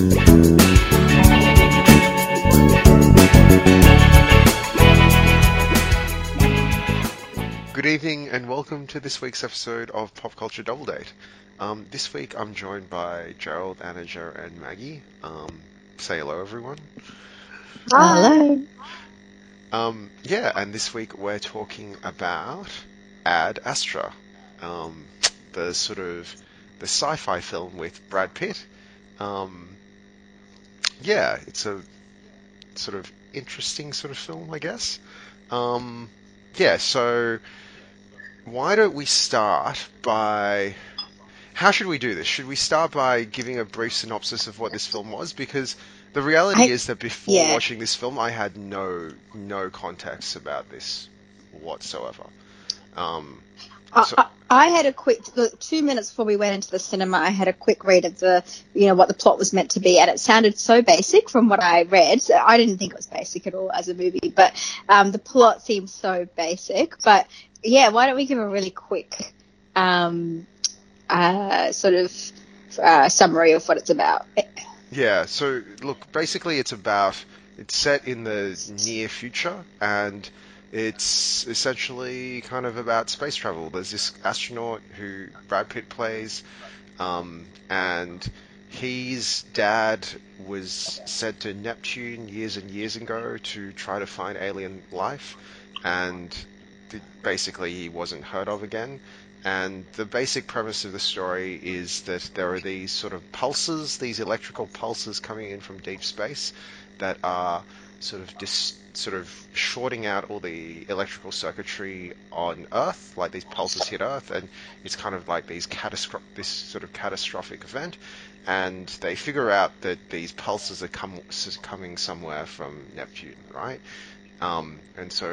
Good evening and welcome to this week's episode of Pop Culture Double Date. Um, this week I'm joined by Gerald, Anaja, and Maggie. Um, say hello, everyone. Hello. Um, yeah, and this week we're talking about Ad Astra, um, the sort of the sci-fi film with Brad Pitt. Um, yeah, it's a sort of interesting sort of film, I guess. Um, yeah, so why don't we start by how should we do this? Should we start by giving a brief synopsis of what this film was? Because the reality I- is that before yeah. watching this film, I had no no context about this whatsoever. Um, So- I, I had a quick look, two minutes before we went into the cinema. I had a quick read of the, you know, what the plot was meant to be, and it sounded so basic from what I read. So I didn't think it was basic at all as a movie, but um, the plot seems so basic. But yeah, why don't we give a really quick um, uh, sort of uh, summary of what it's about? Yeah, so look, basically it's about it's set in the near future and it's essentially kind of about space travel. There's this astronaut who Brad Pitt plays, um, and his dad was sent to Neptune years and years ago to try to find alien life, and basically he wasn't heard of again. And the basic premise of the story is that there are these sort of pulses, these electrical pulses coming in from deep space that are sort of dis- sort of shorting out all the electrical circuitry on Earth, like these pulses hit Earth, and it's kind of like these catastro- this sort of catastrophic event. And they figure out that these pulses are s- coming somewhere from Neptune, right? Um, and so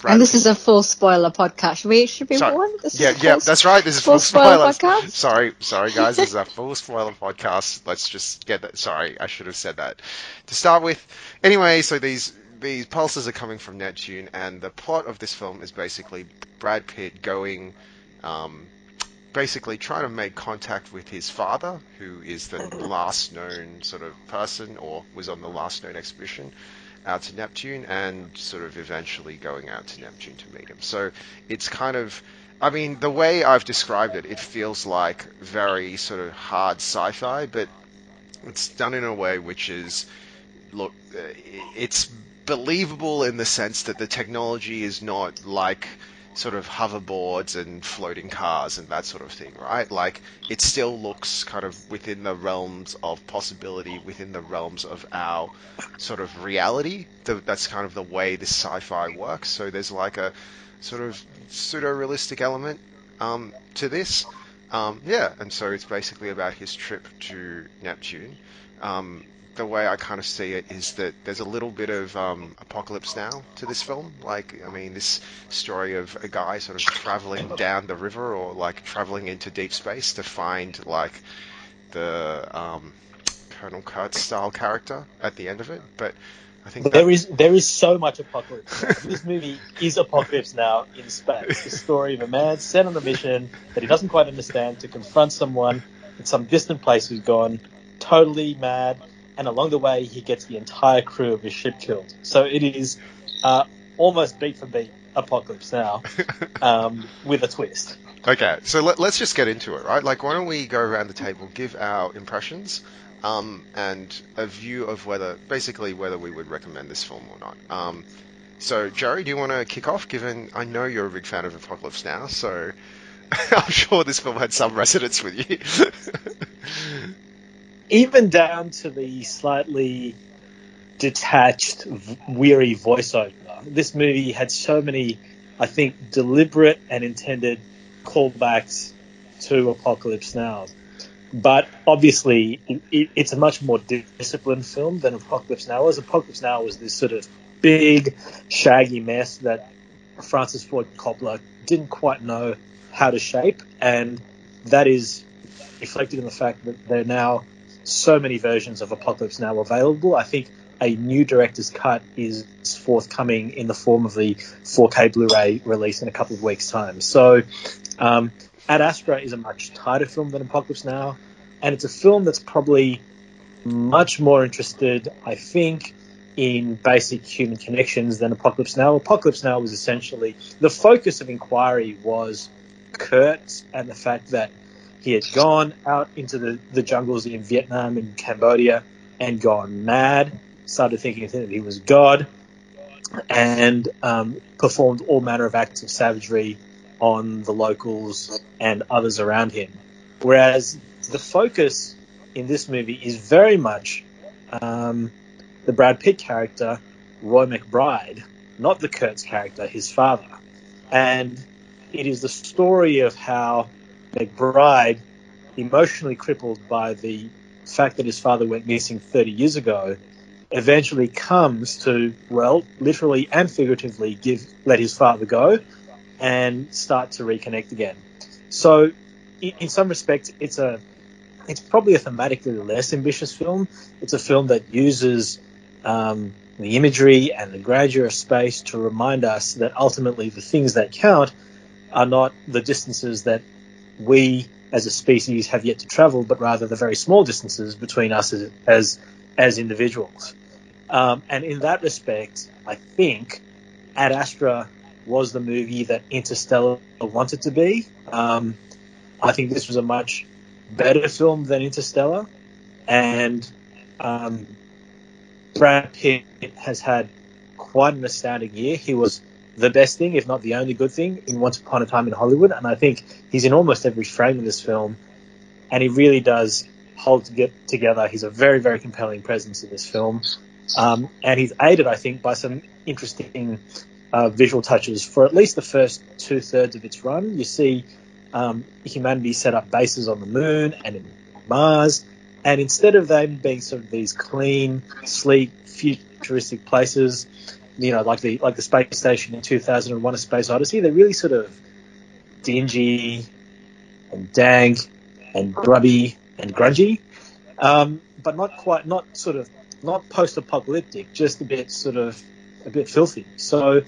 Brad and this is a full spoiler podcast. Should we should be Sorry. warned? This yeah, yeah, full that's right. This is full full spoiler spoilers. podcast? Sorry, sorry, guys. This is a full spoiler podcast. Let's just get that. Sorry, I should have said that to start with. Anyway, so these these pulses are coming from Neptune, and the plot of this film is basically Brad Pitt going, um, basically trying to make contact with his father, who is the last known sort of person, or was on the last known expedition out to Neptune and sort of eventually going out to Neptune to meet him. So it's kind of, I mean, the way I've described it, it feels like very sort of hard sci-fi, but it's done in a way which is, look, uh, it's believable in the sense that the technology is not like sort of hoverboards and floating cars and that sort of thing, right? Like it still looks kind of within the realms of possibility, within the realms of our sort of reality. That's kind of the way this sci-fi works. So there's like a sort of pseudo-realistic element um, to this. Um, yeah, and so it's basically about his trip to Neptune. Um, the way I kind of see it is that there's a little bit of um, apocalypse now to this film. Like, I mean, this story of a guy sort of traveling down the river or like traveling into deep space to find like the um, Colonel Kurtz style character at the end of it. But I think There is there is so much apocalypse. this movie is apocalypse now in space. The story of a man sent on a mission that he doesn't quite understand to confront someone in some distant place who's gone totally mad, and along the way he gets the entire crew of his ship killed. So it is uh, almost beat for beat apocalypse now, um, with a twist. Okay, so let, let's just get into it, right? Like, why don't we go around the table, give our impressions, um, and a view of whether, basically, whether we would recommend this film or not. Um, so, Jerry, do you want to kick off? Given I know you're a big fan of Apocalypse Now, so I'm sure this film had some resonance with you. even down to the slightly detached, weary voiceover. This movie had so many, I think, deliberate and intended callbacks to Apocalypse Now. But obviously, it, it's a much more disciplined film than Apocalypse Now was. Apocalypse Now was this sort of big, shaggy mess that Francis Ford Coppola didn't quite know how to shape, and that is reflected in the fact that they're now so many versions of Apocalypse Now available. I think a new director's cut is forthcoming in the form of the 4K Blu-ray release in a couple of weeks' time. So, um, Ad Astra is a much tighter film than Apocalypse Now, and it's a film that's probably much more interested, I think, in basic human connections than Apocalypse Now. Apocalypse Now was essentially the focus of inquiry was Kurtz and the fact that he had gone out into the, the jungles in Vietnam and Cambodia and gone mad, started thinking that he was God, and um, performed all manner of acts of savagery on the locals and others around him. Whereas the focus in this movie is very much um, the Brad Pitt character, Roy McBride, not the Kurtz character, his father. And it is the story of how McBride, emotionally crippled by the fact that his father went missing 30 years ago, eventually comes to, well, literally and figuratively give let his father go and start to reconnect again. So, in, some respects, it's a it's probably a thematically less ambitious film. It's a film that uses um, the imagery and the grandeur of space to remind us that ultimately the things that count are not the distances that we as a species have yet to travel, but rather the very small distances between us as as, as individuals. Um, and in that respect, I think Ad Astra was the movie that Interstellar wanted to be. Um, I think this was a much better film than Interstellar, and um, Brad Pitt has had quite an astounding year. He was the best thing, if not the only good thing, in Once Upon a Time in Hollywood, and I think he's in almost every frame of this film, and he really does hold to get together. He's a very, very compelling presence in this film, um, and he's aided, I think, by some interesting uh, visual touches for at least the first two thirds of its run. You see um, humanity set up bases on the moon and in Mars, and instead of them being sort of these clean, sleek, futuristic places, you know, like the like the space station in 2001: A Space Odyssey, they're really sort of dingy and dank and grubby and grungy, um, but not quite, not sort of, not post-apocalyptic, just a bit sort of, a bit filthy. So,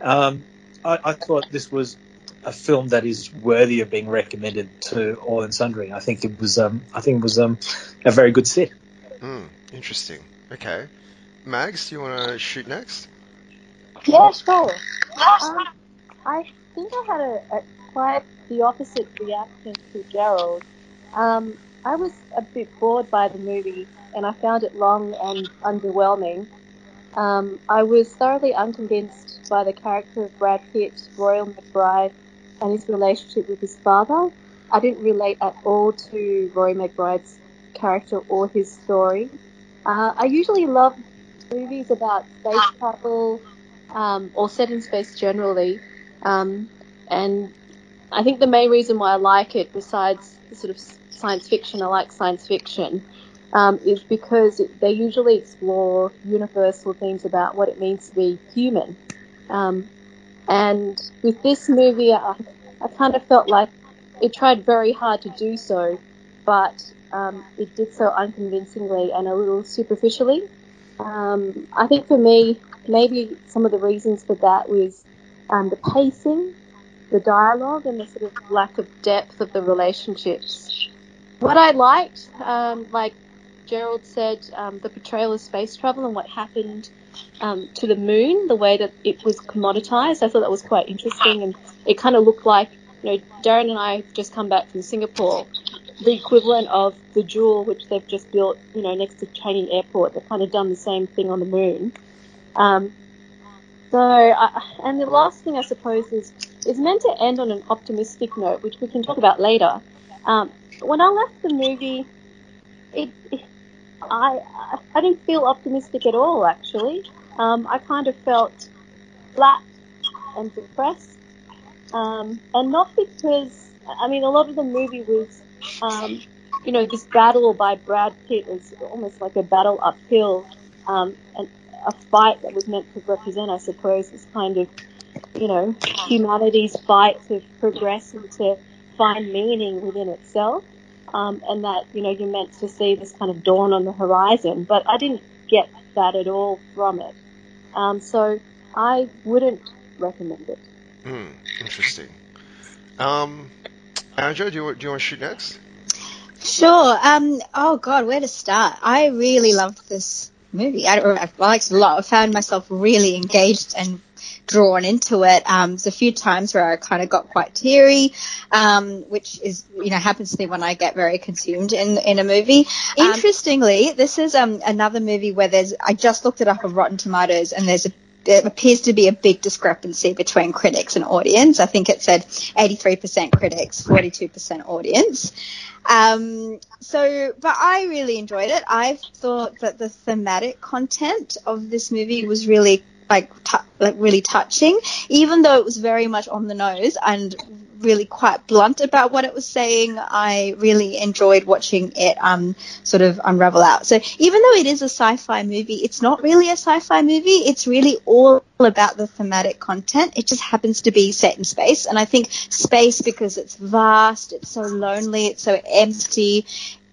um, I, I thought this was a film that is worthy of being recommended to all and sundry. I think it was um, I think it was um, a very good set. Mm, interesting. Okay, Mags, do you want to shoot next? Yeah, sure. Um, I think I had a, a, quite the opposite reaction to Gerald. Um, I was a bit bored by the movie, and I found it long and underwhelming. Um, I was thoroughly unconvinced by the character of Brad Pitt, Royal McBride, and his relationship with his father. I didn't relate at all to Roy McBride's character or his story. Uh, I usually love movies about space travel um, or set in space generally, um, and I think the main reason why I like it, besides sort of science fiction, I like science fiction, um, is because it, they usually explore universal themes about what it means to be human. Um, and with this movie, I, I kind of felt like it tried very hard to do so, but um, it did so unconvincingly and a little superficially. Um, I think for me, maybe some of the reasons for that was um, the pacing, the dialogue, and the sort of lack of depth of the relationships. What I liked, um, like Gerald said, um, the portrayal of space travel and what happened um, to the moon, the way that it was commoditized. I thought that was quite interesting, and it kind of looked like, you know, Darren and I just come back from Singapore, the equivalent of the Jewel, which they've just built, you know, next to Changi Airport. They've kind of done the same thing on the moon. Um, so, I, and the last thing I suppose is is meant to end on an optimistic note, which we can talk about later. Um, when I left the movie, it, it I I didn't feel optimistic at all. Actually, um, I kind of felt flat and depressed, um, and not because I mean a lot of the movie was, um, you know, this battle by Brad Pitt was almost like a battle uphill, um, and a fight that was meant to represent, I suppose, this kind of, you know, humanity's fight to progress and to find meaning within itself um, and that you know you're meant to see this kind of dawn on the horizon. But I didn't get that at all from it, um, so I wouldn't recommend it. Hmm, interesting. Um, Andrew, do you, do you want to shoot next? Sure. Um. Oh God, where to start? I really loved this movie. I, I liked a lot. I found myself really engaged and drawn into it. Um, there's a few times where I kind of got quite teary, um, which is, you know, happens to me when I get very consumed in, in a movie. Um, Interestingly, this is, um, another movie where there's, I just looked it up on Rotten Tomatoes and there's a there appears to be a big discrepancy between critics and audience. I think it said 83% critics, 42% audience. Um, so, but I really enjoyed it. I thought that the thematic content of this movie was really like t- like really touching, even though it was very much on the nose and really quite blunt about what it was saying. I really enjoyed watching it um sort of unravel out. So even though it is a sci-fi movie, it's not really a sci-fi movie. It's really all about the thematic content. It just happens to be set in space, and I think space because it's vast, it's so lonely, it's so empty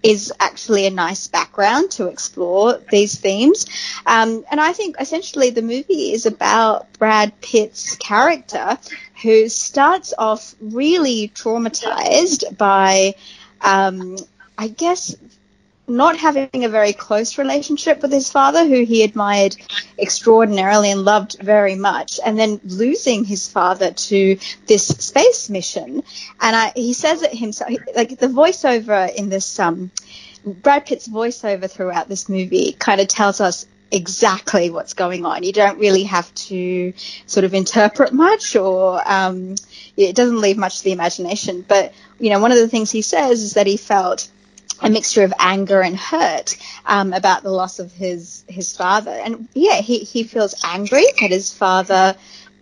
is actually a nice background to explore these themes. Um, and I think essentially the movie is about Brad Pitt's character who starts off really traumatized by, um, I guess, not having a very close relationship with his father, who he admired extraordinarily and loved very much, and then losing his father to this space mission. And I, he says it himself, like the voiceover in this, um, Brad Pitt's voiceover throughout this movie kind of tells us exactly what's going on. You don't really have to sort of interpret much or um, it doesn't leave much to the imagination. But, you know, one of the things he says is that he felt a mixture of anger and hurt um, about the loss of his his father. And yeah, he, he feels angry that his father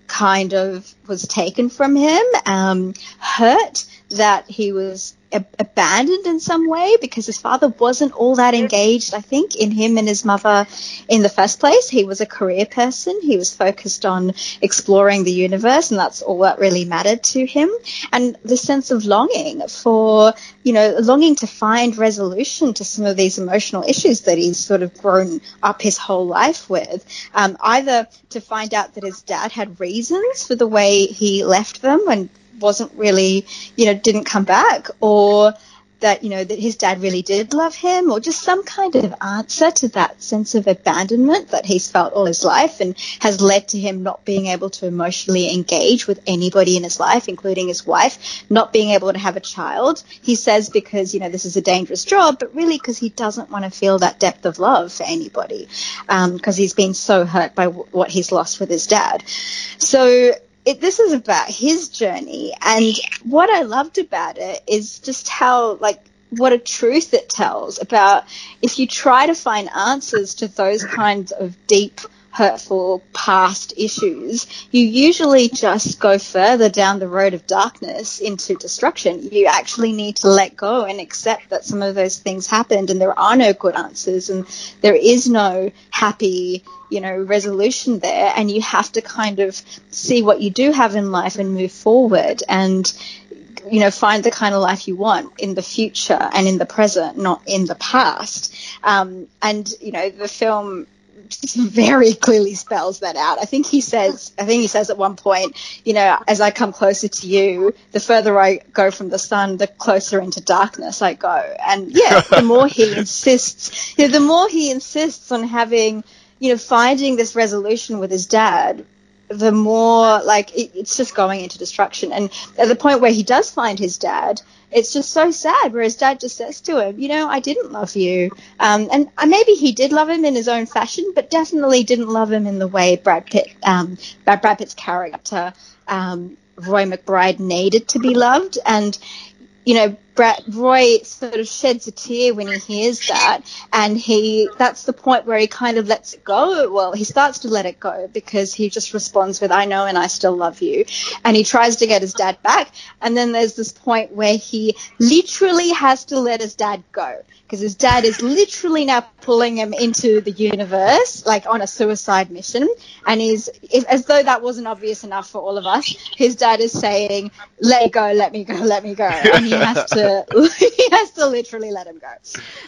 kind of was taken from him, um, hurt that he was abandoned in some way because his father wasn't all that engaged, I think, in him and his mother in the first place. He was a career person. He was focused on exploring the universe, and that's all that really mattered to him. And the sense of longing for, you know, longing to find resolution to some of these emotional issues that he's sort of grown up his whole life with. Um, either to find out that his dad had reasons for the way he left them and wasn't really, you know, didn't come back, or that you know that his dad really did love him, or just some kind of answer to that sense of abandonment that he's felt all his life, and has led to him not being able to emotionally engage with anybody in his life, including his wife, not being able to have a child. He says because you know this is a dangerous job, but really because he doesn't want to feel that depth of love for anybody, because um, he's been so hurt by w- what he's lost with his dad. So it, this is about his journey, and what I loved about it is just how like what a truth it tells about if you try to find answers to those kinds of deep hurtful past issues, you usually just go further down the road of darkness into destruction. You actually need to let go and accept that some of those things happened and there are no good answers and there is no happy, you know, resolution there. And you have to kind of see what you do have in life and move forward and you know, find the kind of life you want in the future and in the present, not in the past. Um, and, you know, the film very clearly spells that out. I think he says, I think he says at one point, you know, as I come closer to you, the further I go from the sun, the closer into darkness I go. And yeah, the more he insists, you know, the more he insists on having, you know, finding this resolution with his dad, the more like it, it's just going into destruction. And at the point where he does find his dad, it's just so sad. Where his dad just says to him, "You know, I didn't love you," um, and maybe he did love him in his own fashion, but definitely didn't love him in the way Brad Pitt, um, Brad Pitt's character, um, Roy McBride, needed to be loved. And you know, Brad, Roy sort of sheds a tear when he hears that, and he that's the point where he kind of lets it go. Well, he starts to let it go because he just responds with "I know and I still love you," and he tries to get his dad back. And then there's this point where he literally has to let his dad go because his dad is literally now pulling him into the universe, like on a suicide mission. And he's, if, as though that wasn't obvious enough for all of us, his dad is saying, let go, let me go, let me go. And he has to he has to literally let him go.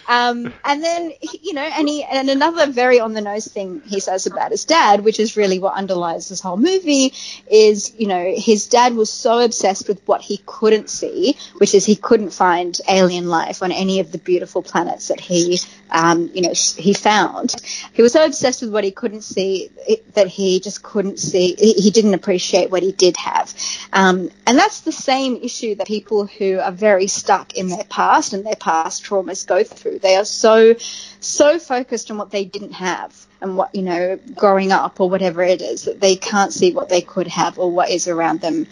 Um, and then you know, and he and another very on the nose thing he says about his dad, which is really what underlies this whole movie, is you know his dad was so obsessed with what he couldn't see, which is he couldn't find alien life on any of the beautiful planets that he um, you know he found. He was so obsessed with what he couldn't see that he just couldn't see. He, didn't appreciate what he did have, um, and that's the same issue that people who are very stuck in their past and their past traumas go through. They are so so focused on what they didn't have and what you know growing up or whatever it is that they can't see what they could have or what is around them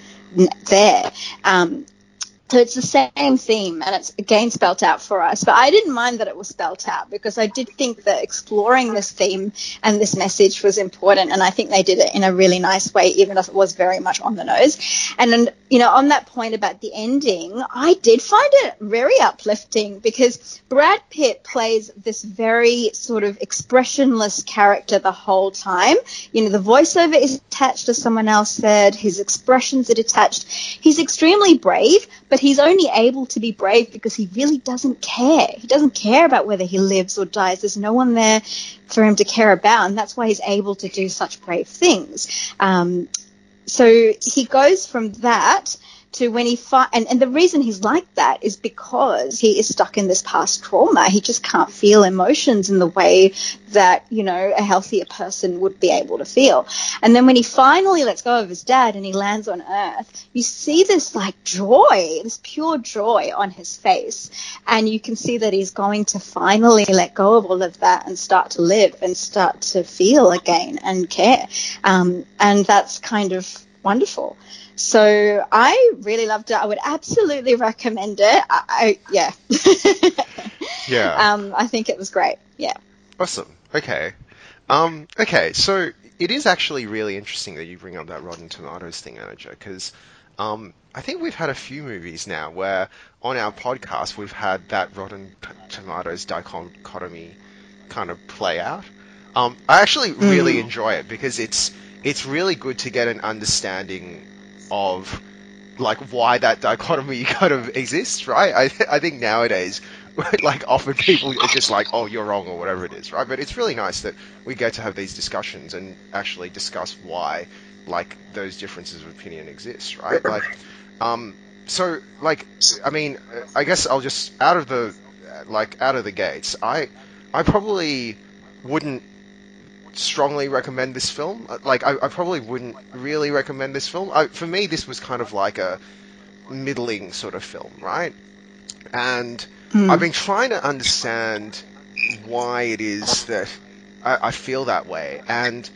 there. Um, so it's the same theme, and it's again spelt out for us. But I didn't mind that it was spelt out because I did think that exploring this theme and this message was important, and I think they did it in a really nice way, even if it was very much on the nose. And you know, on that point about the ending, I did find it very uplifting because Brad Pitt plays this very sort of expressionless character the whole time. You know, the voiceover is attached as someone else said, his expressions are detached. He's extremely brave, but he's only able to be brave because he really doesn't care. He doesn't care about whether he lives or dies. There's no one there for him to care about, and that's why he's able to do such brave things. Um, so he goes from that to when he fight, and, and the reason he's like that is because he is stuck in this past trauma. He just can't feel emotions in the way that, you know, a healthier person would be able to feel. And then when he finally lets go of his dad and he lands on Earth, you see this like joy, this pure joy on his face. And you can see that he's going to finally let go of all of that and start to live and start to feel again and care. Um, and that's kind of wonderful. So I really loved it. I would absolutely recommend it. I, I yeah. yeah. Um, I think it was great. Yeah. Awesome. Okay. Um, okay. So it is actually really interesting that you bring up that Rotten Tomatoes thing, Anaja, because um, I think we've had a few movies now where on our podcast we've had that Rotten Tomatoes dichotomy kind of play out. Um, I actually really mm. enjoy it because it's it's really good to get an understanding of like why that dichotomy kind of exists, right? I I think nowadays, like often people are just like, oh, you're wrong or whatever it is, right? But it's really nice that we get to have these discussions and actually discuss why like those differences of opinion exist, right? Like, um, so like, I mean, I guess I'll just out of the like out of the gates, I I probably wouldn't strongly recommend this film. Uh, like, I, I probably wouldn't really recommend this film. I, for me, this was kind of like a middling sort of film, right? And mm. I've been trying to understand why it is that I, I, feel that way. And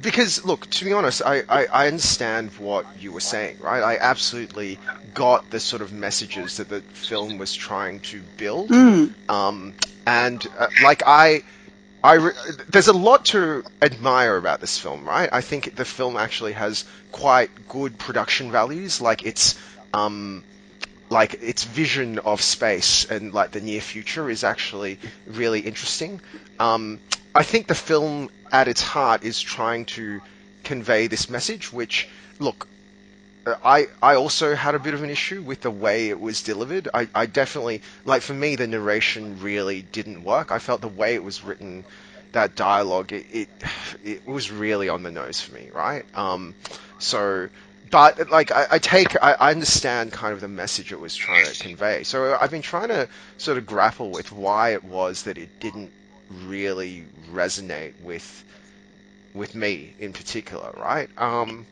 because, look, to be honest, I, I, I, understand what you were saying, right? I absolutely got the sort of messages that the film was trying to build. Mm. Um, and, uh, like, I I re- there's a lot to admire about this film, right? I think the film actually has quite good production values, like its um, like its vision of space and like the near future is actually really interesting. Um, I think the film at its heart is trying to convey this message, which look. I, I also had a bit of an issue with the way it was delivered. I, I definitely, like, for me, the narration really didn't work. I felt the way it was written, that dialogue, it, it, it was really on the nose for me, right? Um, so, but, like, I, I take, I, I understand kind of the message it was trying to convey. So I've been trying to sort of grapple with why it was that it didn't really resonate with, with me in particular, right? Um,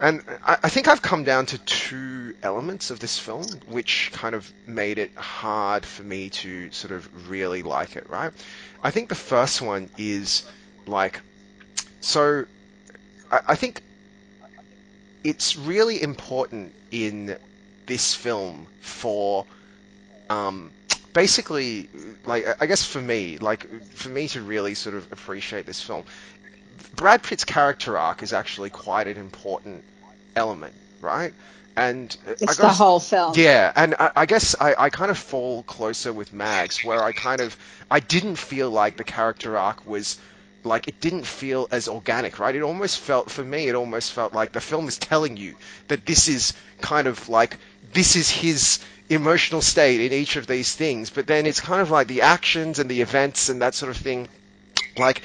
and I, I, think I've come down to two elements of this film, which kind of made it hard for me to sort of really like it, right? I think the first one is like, so I, I think it's really important in this film for um, basically, like, I guess for me, like, for me to really sort of appreciate this film, Brad Pitt's character arc is actually quite an important element, right? And uh, it's the whole film. Yeah, and I, I guess I, I kind of fall closer with Mags, where I kind of I didn't feel like the character arc was like it didn't feel as organic, right? It almost felt for me, it almost felt like the film is telling you that this is kind of like this is his emotional state in each of these things, but then it's kind of like the actions and the events and that sort of thing. Like,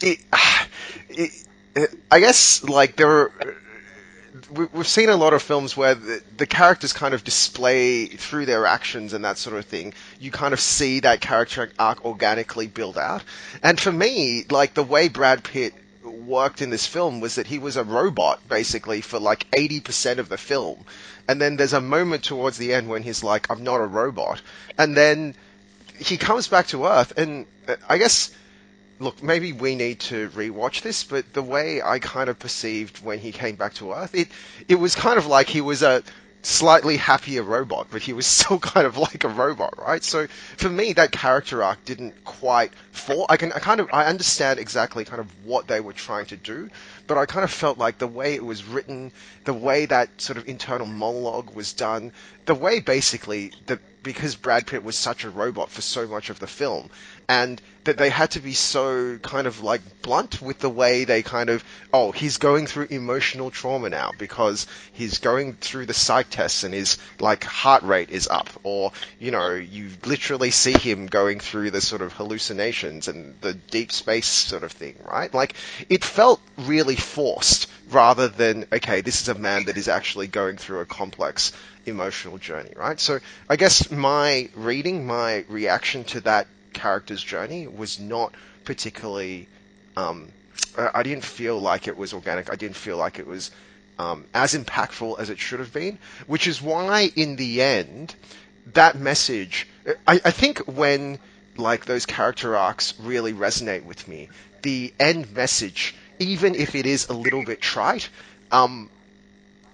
it, it, it I guess like there are we- we've seen a lot of films where the, the characters kind of display through their actions and that sort of thing. You kind of see that character arc organically build out. And for me, like the way Brad Pitt worked in this film was that he was a robot basically for like 80% of the film. And then there's a moment towards the end when he's like, I'm not a robot. And then he comes back to Earth and uh, I guess look, maybe we need to rewatch this, but the way I kind of perceived when he came back to Earth, it it was kind of like he was a slightly happier robot, but he was still kind of like a robot, right? So for me, that character arc didn't quite fall. I can I kind of I understand exactly kind of what they were trying to do, but I kind of felt like the way it was written, the way that sort of internal monologue was done, the way basically that because Brad Pitt was such a robot for so much of the film, and that they had to be so kind of like blunt with the way they kind of oh he's going through emotional trauma now because he's going through the psych tests and his like heart rate is up. Or you know you literally see him going through the sort of hallucinations and the deep space sort of thing right? Like it felt really forced rather than okay this is a man that is actually going through a complex emotional journey right? So i guess my reading my reaction to that character's journey was not particularly. Um, I didn't feel like it was organic. I didn't feel like it was um, as impactful as it should have been, which is why, in the end, that message. I, I think when like those character arcs really resonate with me, the end message, even if it is a little bit trite, um,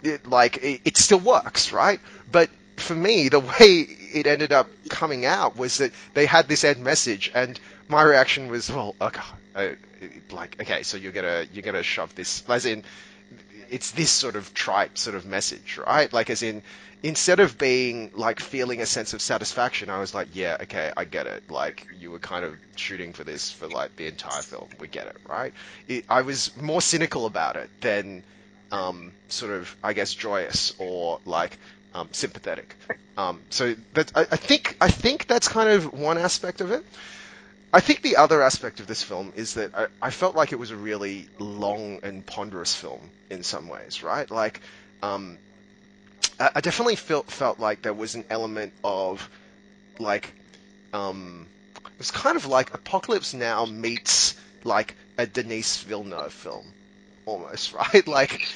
it, like it, it still works, right? But for me, the way it ended up coming out was that they had this end message, and my reaction was, well, okay, uh, like, okay, so you're gonna you're gonna shove this, as in, it's this sort of tripe sort of message, right? Like, as in, instead of being like feeling a sense of satisfaction, I was like, yeah, okay, I get it. Like, you were kind of shooting for this for like the entire film. We get it, right? It, I was more cynical about it than. Um, sort of, I guess, joyous or like um, sympathetic. Um, so that I, I, think I think that's kind of one aspect of it. I think the other aspect of this film is that I, I felt like it was a really long and ponderous film in some ways, right? Like, um, I, I, definitely felt felt like there was an element of like, um, it was kind of like Apocalypse Now meets like a Denis Villeneuve film almost, right? Like,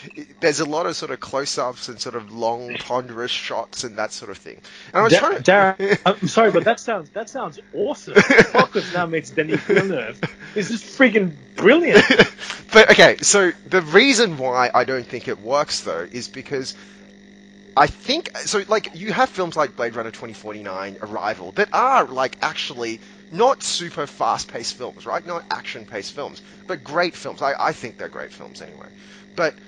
there's a lot of sort of close-ups and sort of long, ponderous shots and that sort of thing. And I was Da- trying to... Darren, I'm sorry, but that sounds that sounds awesome. Apocalypse Now meets Denis Villeneuve. This is freaking brilliant. but okay, so the reason why I don't think it works though is because I think so. Like you have films like Blade Runner 2049, Arrival that are like actually not super fast-paced films, right? Not action-paced films, but great films. I, I think they're great films anyway. But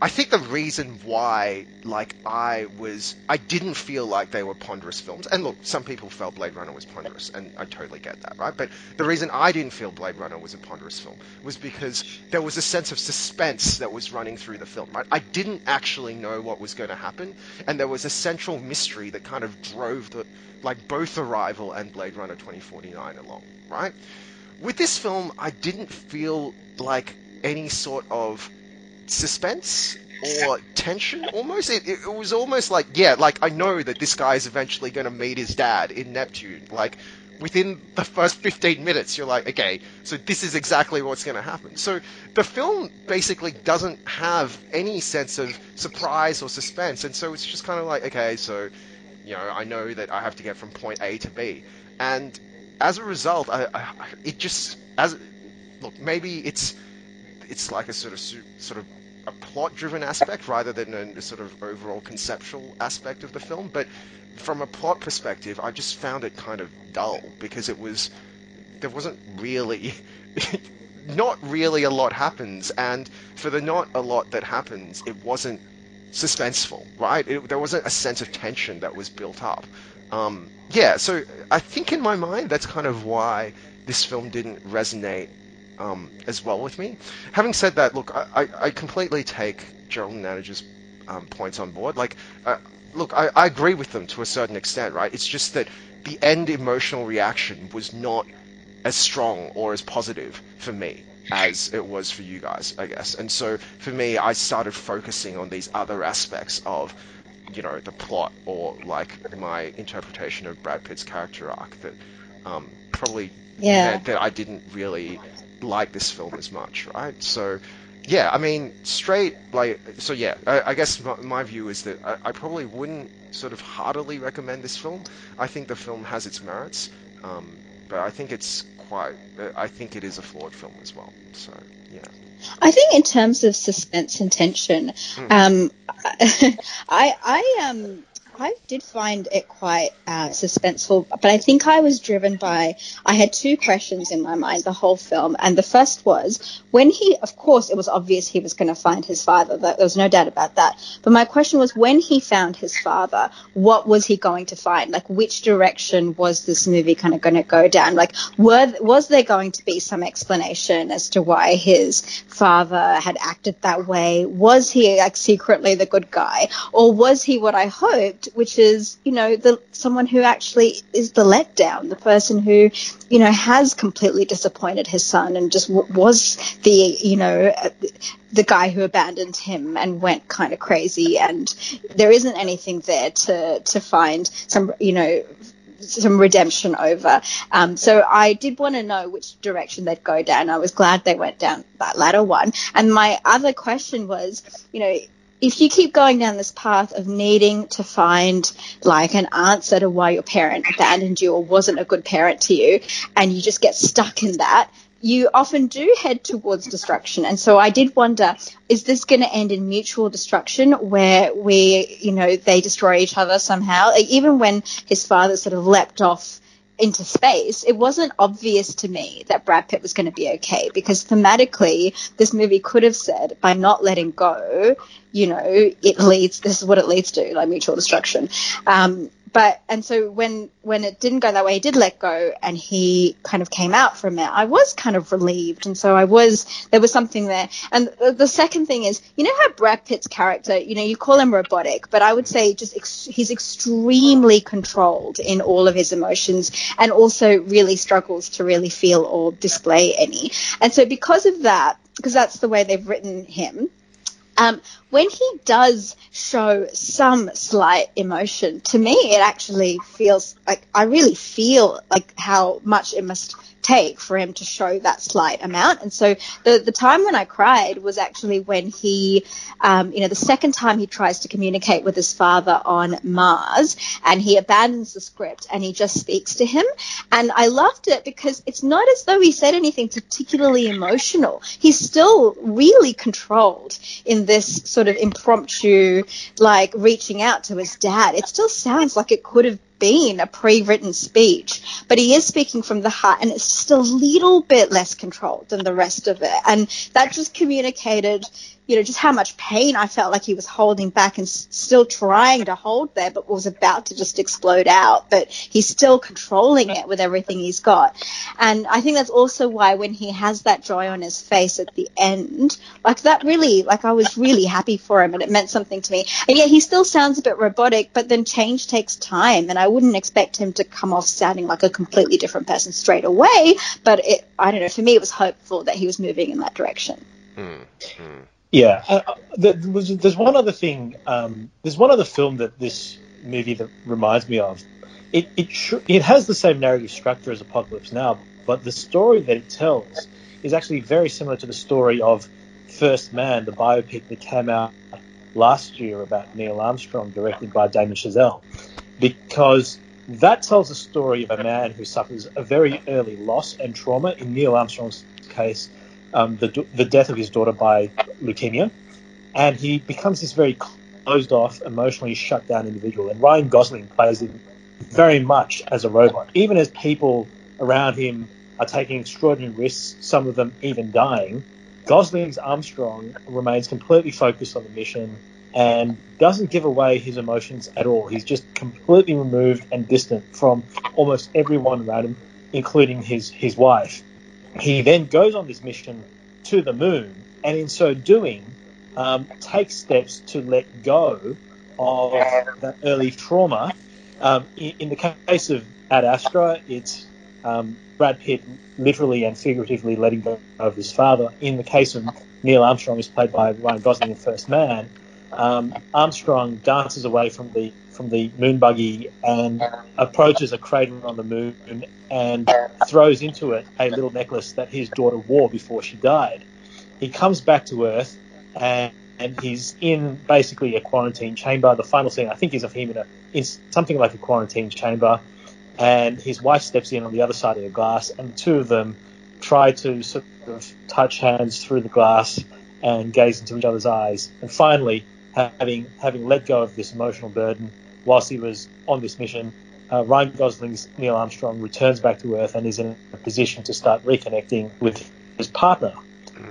I think the reason why, like, I was, I didn't feel like they were ponderous films, and look, some people felt Blade Runner was ponderous, and I totally get that, right? But the reason I didn't feel Blade Runner was a ponderous film was because there was a sense of suspense that was running through the film, right? I didn't actually know what was going to happen, and there was a central mystery that kind of drove the, like, both Arrival and Blade Runner 2049 along, right? With this film, I didn't feel like any sort of suspense or tension almost? It, it, was almost like yeah like i know that this guy is eventually going to meet his dad in neptune. Like within the first 15 minutes you're like okay so this is exactly what's going to happen. So the film basically doesn't have any sense of surprise or suspense and so it's just kind of like okay so you know i know that i have to get from point a to b. And as a result I, I it just as look maybe it's it's like a sort of sort of a plot-driven aspect rather than a, a, sort of overall conceptual aspect of the film. But from a plot perspective, I just found it kind of dull because it was there wasn't really. not really a lot happens, and for the not a lot that happens, it wasn't suspenseful, right? It, there wasn't a sense of tension that was built up. Um, yeah, so I think in my mind that's kind of why this film didn't resonate um, as well with me. Having said that, look, I, I completely take Gerald Nanage's um, points on board. Like, uh, look, I, I agree with them to a certain extent, right? It's just that the end emotional reaction was not as strong or as positive for me as it was for you guys, I guess. And so for me, I started focusing on these other aspects of, you know, the plot or like my interpretation of Brad Pitt's character arc that um, probably Yeah. meant that I didn't really like this film as much, right? So yeah, I mean, straight like so. Yeah, I, I guess my, my view is that I, I probably wouldn't sort of heartily recommend this film. I think the film has its merits, um, but I think it's quite. uh, I think it is a flawed film as well. So yeah. I think in terms of suspense and tension, Hmm. um, I I um I did find it quite uh, suspenseful, but I think I was driven by I had two questions in my mind the whole film, and the first was when he, of course, it was obvious he was going to find his father. There was no doubt about that. But my question was when he found his father, what was he going to find? Like which direction was this movie kind of going to go down? Like were was there going to be some explanation as to why his father had acted that way? Was he like secretly the good guy, or was he what I hoped, which is you know the someone who actually is the letdown, the person who you know has completely disappointed his son and just w- was the you know the guy who abandoned him and went kind of crazy, and there isn't anything there to to find some you know some redemption over. Um, so I did want to know which direction they'd go down. I was glad they went down that latter one. And my other question was, you know, if you keep going down this path of needing to find like an answer to why your parent abandoned you or wasn't a good parent to you, and you just get stuck in that, you often do head towards destruction. And so I did wonder, is this going to end in mutual destruction where we, you know, they destroy each other somehow? Even when his father sort of leapt off into space, it wasn't obvious to me that Brad Pitt was going to be okay because thematically, this movie could have said by not letting go, you know, it leads. This is what it leads to, like mutual destruction. Um, but and so when when it didn't go that way, he did let go, and he kind of came out from it. I was kind of relieved, and so I was there was something there. And the, the second thing is, you know how Brad Pitt's character, you know, you call him robotic, but I would say just ex- he's extremely controlled in all of his emotions, and also really struggles to really feel or display any. And so because of that, because that's the way they've written him. Um, when he does show some slight emotion, to me, it actually feels like I really feel like how much it must take for him to show that slight amount. And so the the time when I cried was actually when he, um, you know, the second time he tries to communicate with his father on Mars, and he abandons the script and he just speaks to him. And I loved it because it's not as though he said anything particularly emotional. He's still really controlled in this sort of impromptu, like reaching out to his dad. It still sounds like it could have been a pre-written speech, but he is speaking from the heart, and it's just a little bit less controlled than the rest of it, and that just communicated. You know, just how much pain I felt like he was holding back and s- still trying to hold there, but was about to just explode out. But he's still controlling it with everything he's got. And I think that's also why when he has that joy on his face at the end, like that really, like I was really happy for him and it meant something to me. And yet he still sounds a bit robotic, but then change takes time and I wouldn't expect him to come off sounding like a completely different person straight away. But it, I don't know, for me it was hopeful that he was moving in that direction. Hmm. Yeah, uh, uh, there there's one other thing. Um, there's one other film that this movie that reminds me of. It it it has the same narrative structure as Apocalypse Now, but the story that it tells is actually very similar to the story of First Man, the biopic that came out last year about Neil Armstrong, directed by Damien Chazelle, because that tells the story of a man who suffers a very early loss and trauma. In Neil Armstrong's case, um, the, the death of his daughter by leukemia, and he becomes this very closed off, emotionally shut down individual. And Ryan Gosling plays him very much as a robot, even as people around him are taking extraordinary risks, some of them even dying. Gosling's Armstrong remains completely focused on the mission and doesn't give away his emotions at all. He's just completely removed and distant from almost everyone around him, including his, his wife. He then goes on this mission to the moon, and in so doing, um, takes steps to let go of that early trauma. Um, in, in, the case of Ad Astra, it's um, Brad Pitt literally and figuratively letting go of his father. In the case of Neil Armstrong, is played by Ryan Gosling in First Man. Um, Armstrong dances away from the from the moon buggy and approaches a crater on the moon and throws into it a little necklace that his daughter wore before she died. He comes back to Earth and, and he's in basically a quarantine chamber. The final scene, I think, is of him in, a, in something like a quarantine chamber, and his wife steps in on the other side of the glass, and the two of them try to sort of touch hands through the glass and gaze into each other's eyes. And finally, having having let go of this emotional burden, whilst he was on this mission, uh, Ryan Gosling's Neil Armstrong returns back to Earth and is in a position to start reconnecting with his partner.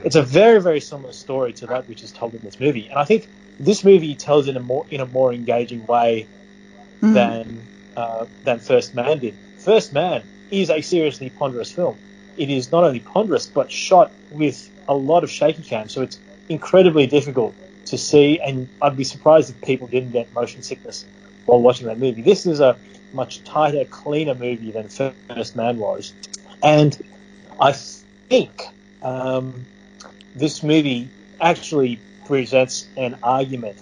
It's a very, very similar story to that which is told in this movie, and I think this movie tells it in a more in a more engaging way mm. than uh, than First Man did. First Man is a seriously ponderous film. It is not only ponderous but shot with a lot of shaky cam, so it's incredibly difficult to see, and I'd be surprised if people didn't get motion sickness while watching that movie. This is a much tighter, cleaner movie than First Man was, and I think um, this movie actually presents an argument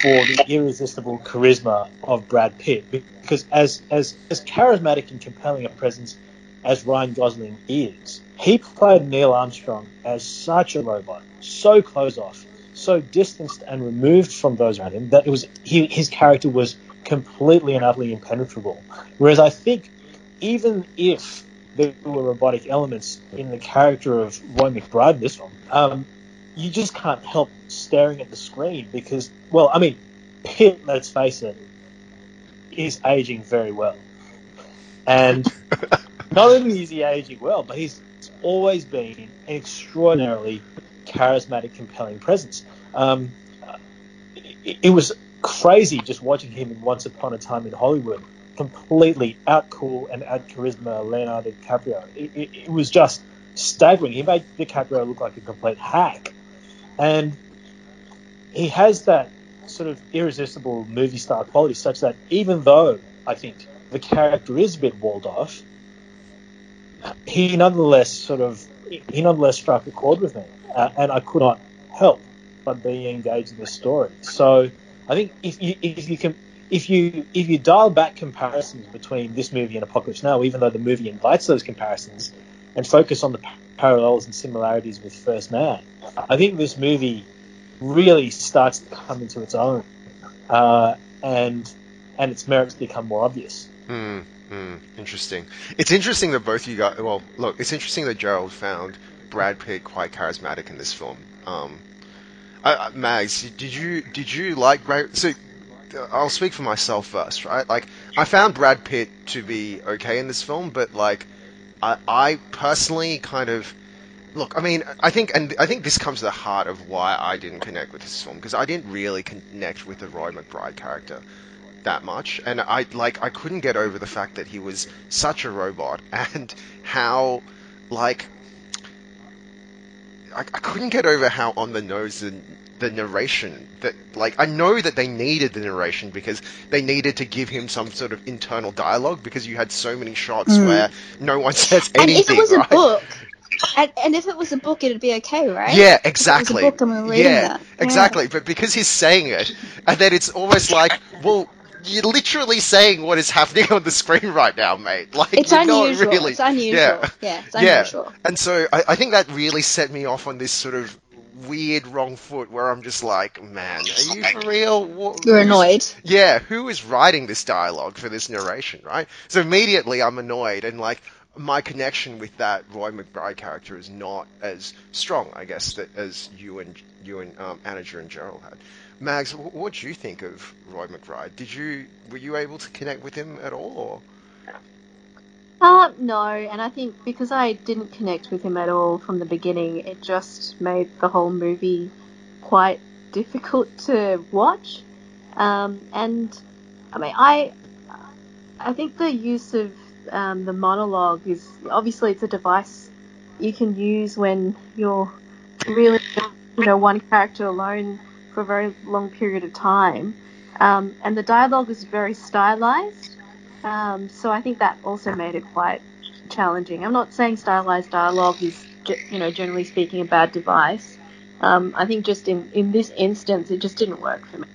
for the irresistible charisma of Brad Pitt, because as as as charismatic and compelling a presence as Ryan Gosling is, he played Neil Armstrong as such a robot, so closed off, so distanced and removed from those around him that it was he, his character was completely and utterly impenetrable. Whereas I think even if there were robotic elements in the character of Roy McBride in this film, um, you just can't help staring at the screen because, well, I mean, Pitt, let's face it, is aging very well. And not only is he aging well, but he's always been an extraordinarily charismatic, compelling presence. Um, it, it, was crazy just watching him in Once Upon a Time in Hollywood, completely out cool and out charisma Leonardo DiCaprio. It, it, it, was just staggering. He made DiCaprio look like a complete hack, and he has that sort of irresistible movie star quality, such that even though I think the character is a bit walled off, he nonetheless sort of he nonetheless struck a chord with me uh, and I could not help but be engaged in the story. So I think if you if you can if you if you dial back comparisons between this movie and Apocalypse Now, even though the movie invites those comparisons, and focus on the parallels and similarities with First Man, I think this movie really starts to come into its own, uh, and and its merits become more obvious. Mm, mm, interesting. It's interesting that both you got. Well, look, it's interesting that Gerald found Brad Pitt quite charismatic in this film. Um, uh, Mags, did you did you like Brad? So I'll speak for myself first, right? Like I found Brad Pitt to be okay in this film, but like I, I personally kind of look. I mean, I think, and I think this comes to the heart of why I didn't connect with this film because I didn't really connect with the Roy McBride character that much, and I like I couldn't get over the fact that he was such a robot and how like I, I couldn't get over how on the nose the, the narration that like I know that they needed the narration because they needed to give him some sort of internal dialogue because you had so many shots mm. where no one says anything. And if it was right? a book, and, and, if it was a book, it'd be okay, right? Yeah, exactly. Book, yeah, exactly. But because he's saying it, and then it's almost like, well, you're literally saying what is happening on the screen right now, mate. Like it's unusual. Really, it's unusual. Yeah, yeah, it's unusual. Yeah. And so I, I, think that really set me off on this sort of weird wrong foot where I'm just like, man, are you for real? What, You're annoyed. Yeah, who is writing this dialogue for this narration, right? So immediately I'm annoyed and like my connection with that Roy McBride character is not as strong, I guess, that as you and you and um, Anja and Gerald had. Mags, what do you think of Roy McBride? Did you were you able to connect with him at all? Or? Uh, no, and I think because I didn't connect with him at all from the beginning, it just made the whole movie quite difficult to watch. Um, and I mean, I I think the use of um, the monologue is obviously it's a device you can use when you're really you know one character alone for a very long period of time. um, and the dialogue is very stylized. Um, so I think that also made it quite challenging. I'm not saying stylized dialogue is, you know, generally speaking, a bad device. Um, I think just in, in this instance, it just didn't work for me.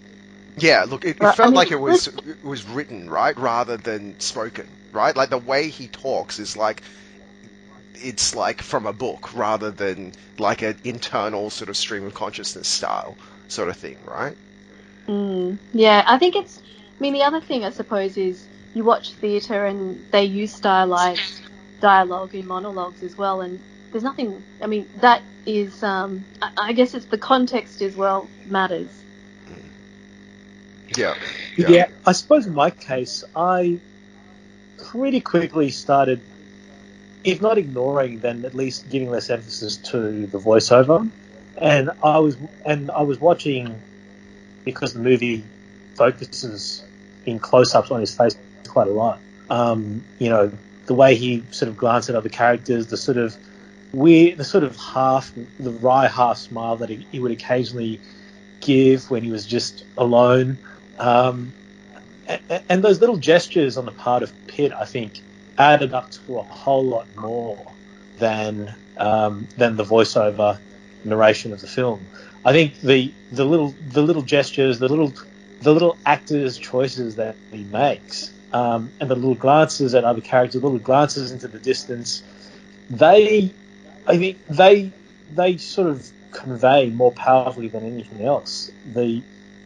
Yeah, look, it, it Well, I felt mean, like it was it was written right rather than spoken, right? Like the way he talks is like it's like from a book rather than like an internal sort of stream of consciousness style sort of thing, right? Mm, yeah, I think it's. I mean, the other thing I suppose is you watch theatre and they use stylized dialogue in monologues as well, and there's nothing. I mean, that is. Um, I, I guess it's the context as well matters. Yeah. Yeah. I suppose in my case, I pretty quickly started, if not ignoring, then at least giving less emphasis to the voiceover. And I was and I was watching because the movie focuses in close-ups on his face quite a lot. Um, you know, the way he sort of glanced at other characters, the sort of weird, the sort of half, the wry half smile that he, he would occasionally give when he was just alone. Um, and, and those little gestures on the part of Pitt, I think, added up to a whole lot more than um, than the voiceover narration of the film. I think the the little the little gestures, the little the little actors' choices that he makes, um, and the little glances at other characters, little glances into the distance, they, I think they they sort of convey more powerfully than anything else the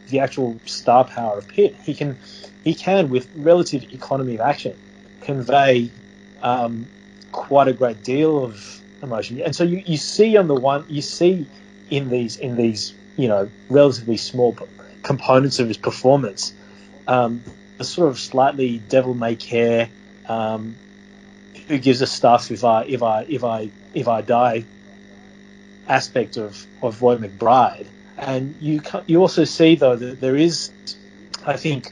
the actual star power of Pitt. He can he can with relative economy of action convey um, quite a great deal of emotion. And so you, you see on the one you see in these in these you know relatively small components of his performance um, the sort of slightly devil may care um, who gives a stuff if I if I if I if I die aspect of of Roy McBride. And you you also see though that there is, I think,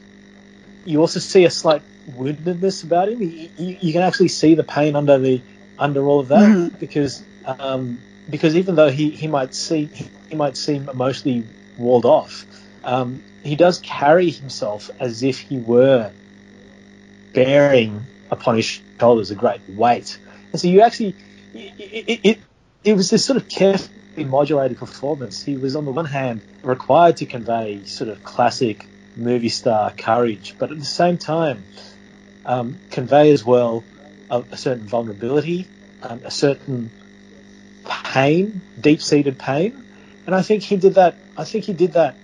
you also see a slight woundedness about him. You, you, you can actually see the pain under the under all of that Mhm. because um, because even though he, he might see he might seem emotionally walled off, um, he does carry himself as if he were bearing upon his shoulders a great weight. And so you actually it, it, it, it was this sort of carefully modulated performance. He was on the one hand required to convey sort of classic movie star courage, but at the same time um, convey as well a, a certain vulnerability, um, a certain pain, deep-seated pain, and I think he did that. I think he did that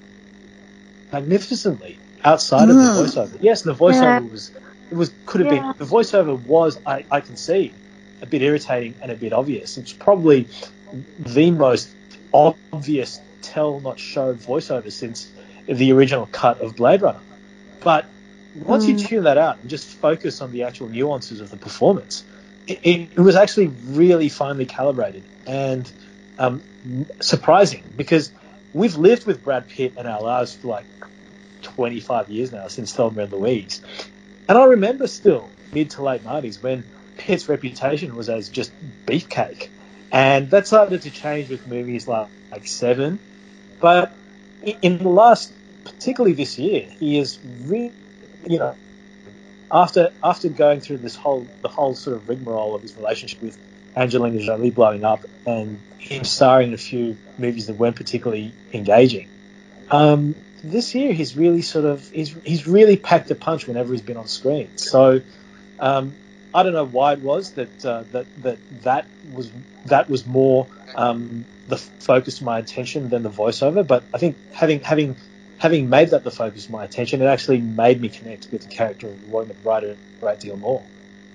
magnificently outside of the Mm. voiceover. Yes, the voiceover Yeah. was it was could have Yeah. been the voiceover was I, I can see a bit irritating and a bit obvious. It's probably the most obvious tell not show voiceover since the original cut of Blade Runner. But once you Mm. tune that out and just focus on the actual nuances of the performance, it, it, it was actually really finely calibrated and um, surprising because we've lived with Brad Pitt in our lives for like 25 years now since Thelma and Louise. And I remember still mid to late 90s when Pitt's reputation was as just beefcake. And that started to change with movies like, like Seven. But in the last, particularly this year, he is really, you know, after after going through this whole the whole sort of rigmarole of his relationship with Angelina Jolie blowing up and him starring in a few movies that weren't particularly engaging. Um, this year he's really sort of he's he's really packed a punch whenever he's been on screen. So um, I don't know why it was that uh, that that that was that was more um, the focus of my attention than the voiceover. But I think having having having made that the focus of my attention, it actually made me connect with the character of Roy McBride a great deal more.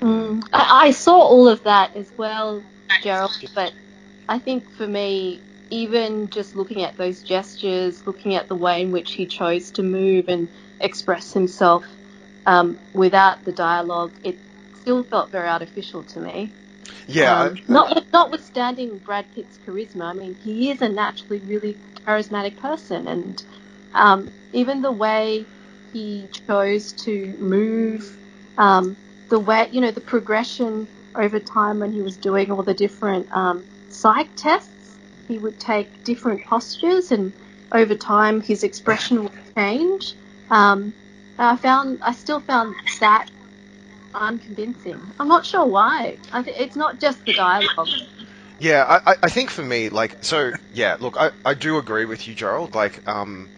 Mm. I, I saw all of that as well, Gerald, but I think for me, even just looking at those gestures, looking at the way in which he chose to move and express himself um, without the dialogue, it still felt very artificial to me. Yeah, Um, I- not, notwithstanding Brad Pitt's charisma, I mean, he is a naturally really charismatic person, and um, even the way he chose to move, um, the way, you know, the progression over time when he was doing all the different um, psych tests, he would take different postures, and over time his expression would change. Um, I found I still found that unconvincing. I'm not sure why. Th- it's not just the dialogue. Yeah, I, I- I think for me, like, so, yeah, look, I, I do agree with you, Gerald. Like, um,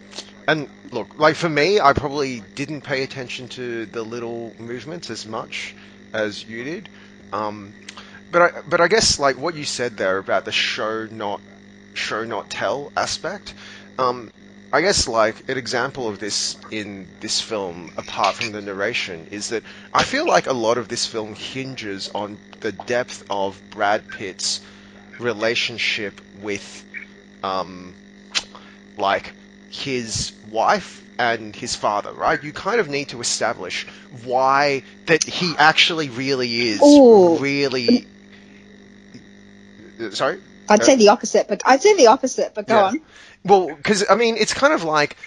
and look, like, for me, I probably didn't pay attention to the little movements as much as you did. Um, but I, but I guess, like, what you said there about the show not, show not tell aspect, um, I guess, like, an example of this in this film, apart from the narration, is that I feel like a lot of this film hinges on the depth of Brad Pitt's relationship with um like his wife and his father, right? You kind of need to establish why that he actually really is Ooh. really uh, sorry? I'd say uh, the opposite, but I'd say the opposite. But go Yeah. on. Well, because I mean, it's kind of like,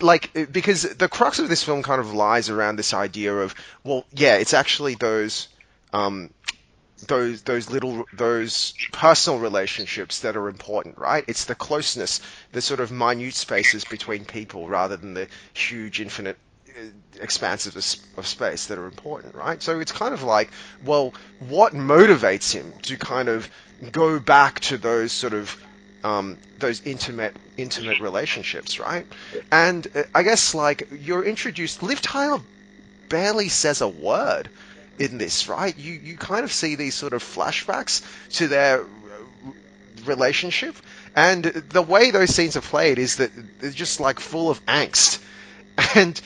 like uh, because the crux of this film kind of lies around this idea of, well, yeah, it's actually those, um, those those little those personal relationships that are important, right? It's the closeness, the sort of minute spaces between people, rather than the huge infinite uh, expanses of, space that are important, right? So it's kind of like, well, what motivates him to kind of go back to those sort of um, those intimate intimate relationships, right? And uh, I guess like you're introduced. Liv Tyler barely says a word in this, right? You you kind of see these sort of flashbacks to their relationship, and the way those scenes are played is that they're just like full of angst, and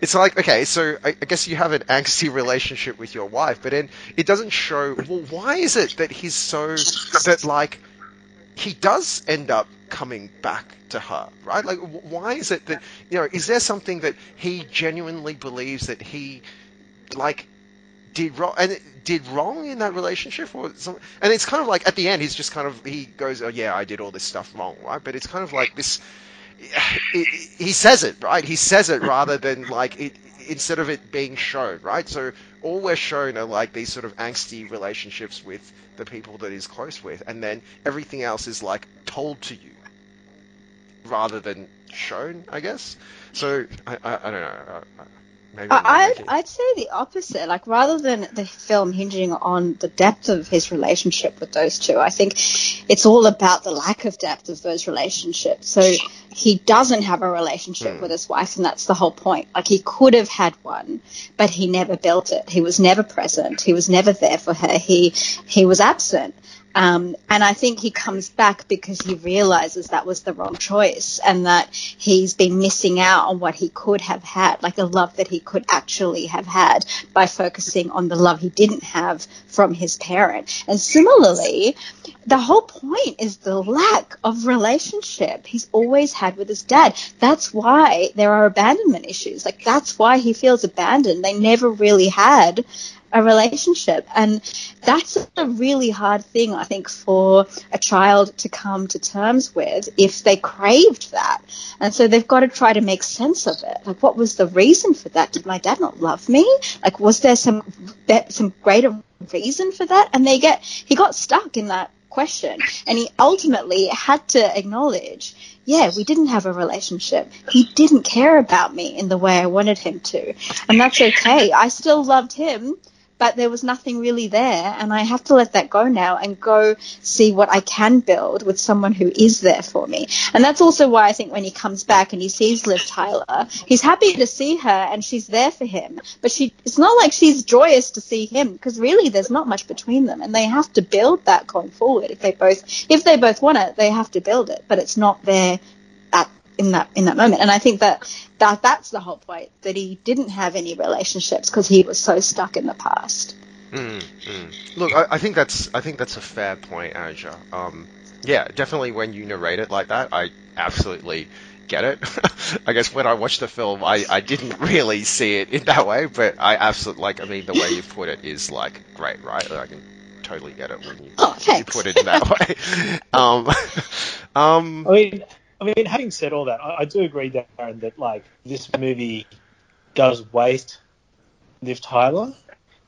it's like okay, so I, I guess you have an angsty relationship with your wife, but then it doesn't show. Well, why is it that he's so that like he does end up coming back to her, right? Like, why is it that you know? Is there something that he genuinely believes that he like did wrong and did wrong in that relationship or something? And it's kind of like at the end, he's just kind of he goes, "Oh yeah, I did all this stuff wrong," right? But it's kind of like this. It, he says it right. He says it rather than like it instead of it being shown, right? So all we're shown are like these sort of angsty relationships with the people that he's close with, and then everything else is like told to you rather than shown, I guess. So I, I, I don't know. I- Maybe I'm I- I'd, I'd say the opposite. Like, rather than the film hinging on the depth of his relationship with those two, I think it's all about the lack of depth of those relationships. So he doesn't have a relationship Hmm. with his wife, and that's the whole point. Like, he could have had one, but he never built it. He was never present. He was never there for her. He he was absent. Um, and I think he comes back because he realizes that was the wrong choice and that he's been missing out on what he could have had, like a love that he could actually have had by focusing on the love he didn't have from his parent. And similarly, the whole point is the lack of relationship he's always had with his dad. That's why there are abandonment issues. Like, that's why he feels abandoned. They never really had a relationship. And that's a really hard thing, I think, for a child to come to terms with if they craved that. And so they've got to try to make sense of it. Like, what was the reason for that? Did my dad not love me? Like, was there some, some greater reason for that? And they get, he got stuck in that question and he ultimately had to acknowledge yeah, we didn't have a relationship. He didn't care about me in the way I wanted him to. And that's okay. I still loved him, but there was nothing really there. And I have to let that go now and go see what I can build with someone who is there for me. And that's also why I think when he comes back and he sees Liv Tyler, he's happy to see her and she's there for him. But she, it's not like she's joyous to see him because really there's not much between them and they have to build that going forward. If they both, if they both want it, they have to build it, but it's not there at, in that, in that moment. And I think that that that's the whole point that he didn't have any relationships because he was so stuck in the past. Mm, mm. Look, I, I think that's I think that's a fair point, Anja. Um, yeah, definitely when you narrate it like that, I absolutely get it. I guess when I watched the film, I, I didn't really see it in that way, but I absolutely like. I mean, the way you put it is like great, right? Like, I can totally get it when you, Oh, you put it in that way. um, um, I mean, I mean, having said all that, I, I do agree, Darren, that like this movie does waste Liv Tyler.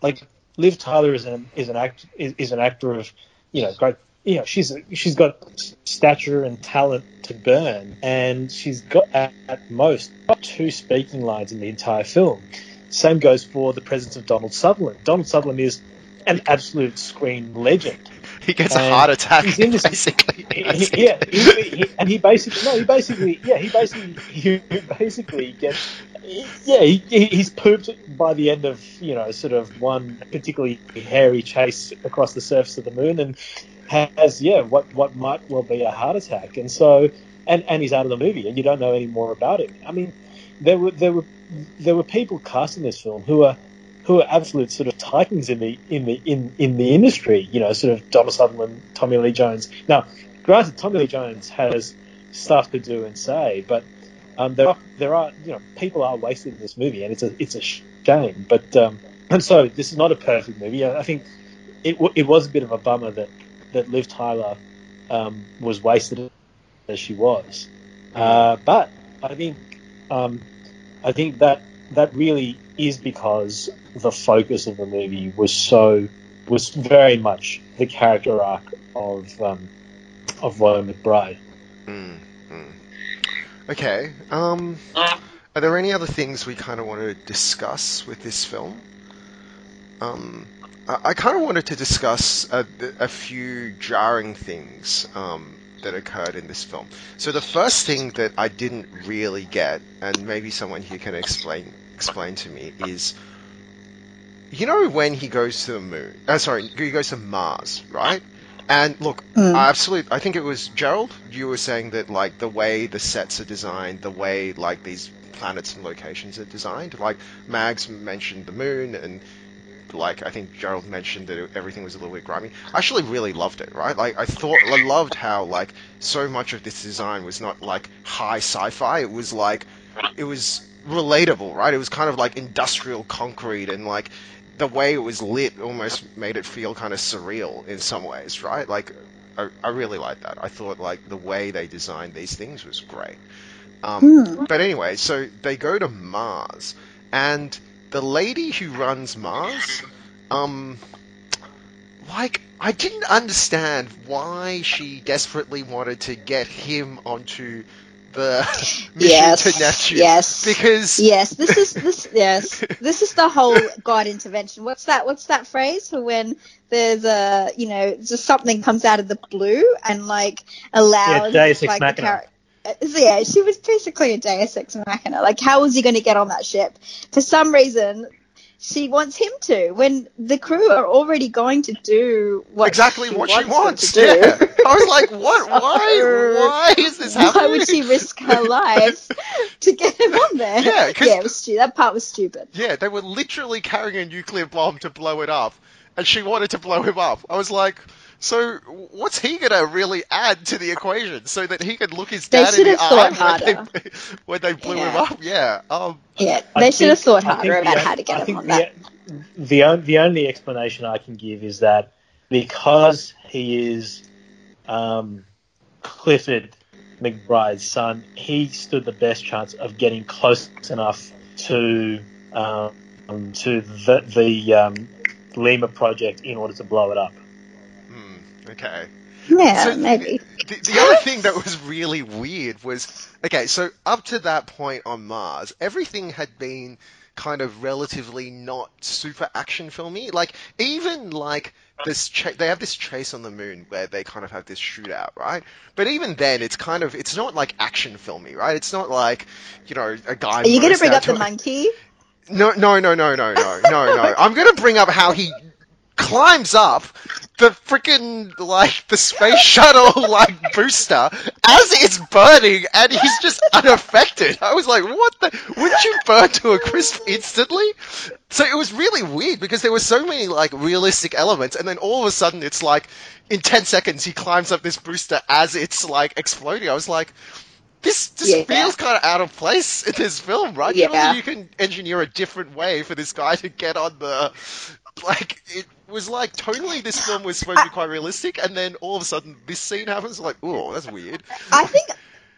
Like Liv Tyler is an is an act is, is an actor of you know great you know, she's she's got stature and talent to burn, and she's got at, at most two speaking lines in the entire film. Same goes for the presence of Donald Sutherland. Donald Sutherland is an absolute screen legend. He gets a uh, heart attack, he's in this- basically. He- he- yeah, he, he, and he basically no, he basically yeah, he basically he basically gets yeah, he, he- he's pooped by the end of you know sort of one particularly hairy chase across the surface of the moon, and has yeah what what might well be a heart attack, and so and and he's out of the movie, and you don't know any more about him. I mean, there were there were there were people cast in this film who are who are absolute sort of titans in the in the in in the industry. You know, sort of Donald Sutherland, Tommy Lee Jones. Now, granted, Tommy Lee Jones has stuff to do and say, but um, there are there are you know people are wasted in this movie, and it's a it's a shame. But um, and so this is not a perfect movie. I I think it w- it was a bit of a bummer that that Liv Tyler um, was wasted as she was. Uh, but I think um, I think that that really is because the focus of the movie was so was very much the character arc of um, of William McBride. Mm, mm. Okay. Um, are there any other things we kind of want to discuss with this film? Um, I, I kind of wanted to discuss a, a few jarring things um, that occurred in this film. So the first thing that I didn't really get, and maybe someone here can explain explain to me, is you know when he goes to the moon? Uh, sorry, he goes to Mars, right? And look, Mm. I absolutely. I think it was Gerald. You were saying that like the way the sets are designed, the way like these planets and locations are designed. Like Mags mentioned the moon, and like I think Gerald mentioned that everything was a little bit grimy. I actually really loved it. Right? Like I thought, I loved how like so much of this design was not like high sci-fi. It was like it was relatable. Right? It was kind of like industrial concrete and like the way it was lit almost made it feel kind of surreal in some ways, right? Like, I, I really like that. I thought like the way they designed these things was great. Um, Hmm. But anyway, so they go to Mars, and the lady who runs Mars, um, like I didn't understand why she desperately wanted to get him onto the mission Yes. to Neptune. Yes. Because Yes, this is this. Yes, this is the whole God intervention. What's that? What's that phrase for when there's a you know just something comes out of the blue and like allows Yeah, Deus Ex like the Machina. char- uh, so yeah, she was basically a Deus Ex Machina. Like, how was he going to get on that ship? For some reason, she wants him to. When the crew are already going to do what exactly she what wants she wants. to do. Yeah. I was like, what? Why? Why is this happening? Why would she risk her life to get him on there? Yeah, yeah, it was stu- that part was stupid. Yeah, they were literally carrying a nuclear bomb to blow it up, and she wanted to blow him up. I was like, so what's he gonna really add to the equation so that he could look his They dad in the eye when they, when they blew him up? Yeah. Um. Yeah, I they should have thought harder about the- how to get I him think on the, that. The, the only explanation I can give is that because he is um, Clifford McBride's son, he stood the best chance of getting close enough to um, to the, the um, Lima project in order to blow it up. Okay. Yeah, So- maybe. The, the other thing that was really weird was okay. So up to that point on Mars, everything had been kind of relatively not super action filmy. Like even like this, cha- they have this chase on the moon where they kind of have this shootout, right? But even then, it's kind of it's not like action filmy, right? It's not like you know a guy. Are you going to bring up the to- monkey? no, no, no, no, no, no, no, no. I'm gonna bring up how he climbs up the freaking like the space shuttle like booster as it's burning, and he's just unaffected. I was like, what the? Wouldn't you burn to a crisp instantly? So it was really weird because there were so many like realistic elements, and then all of a sudden it's like in ten seconds he climbs up this booster as it's like exploding. I was like. This just Yeah. feels kind of out of place in this film, right? Yeah. Surely you can engineer a different way for this guy to get on the. Like, it was like, totally this film was supposed to be quite realistic, and then all of a sudden, this scene happens, like, oh, that's weird. I think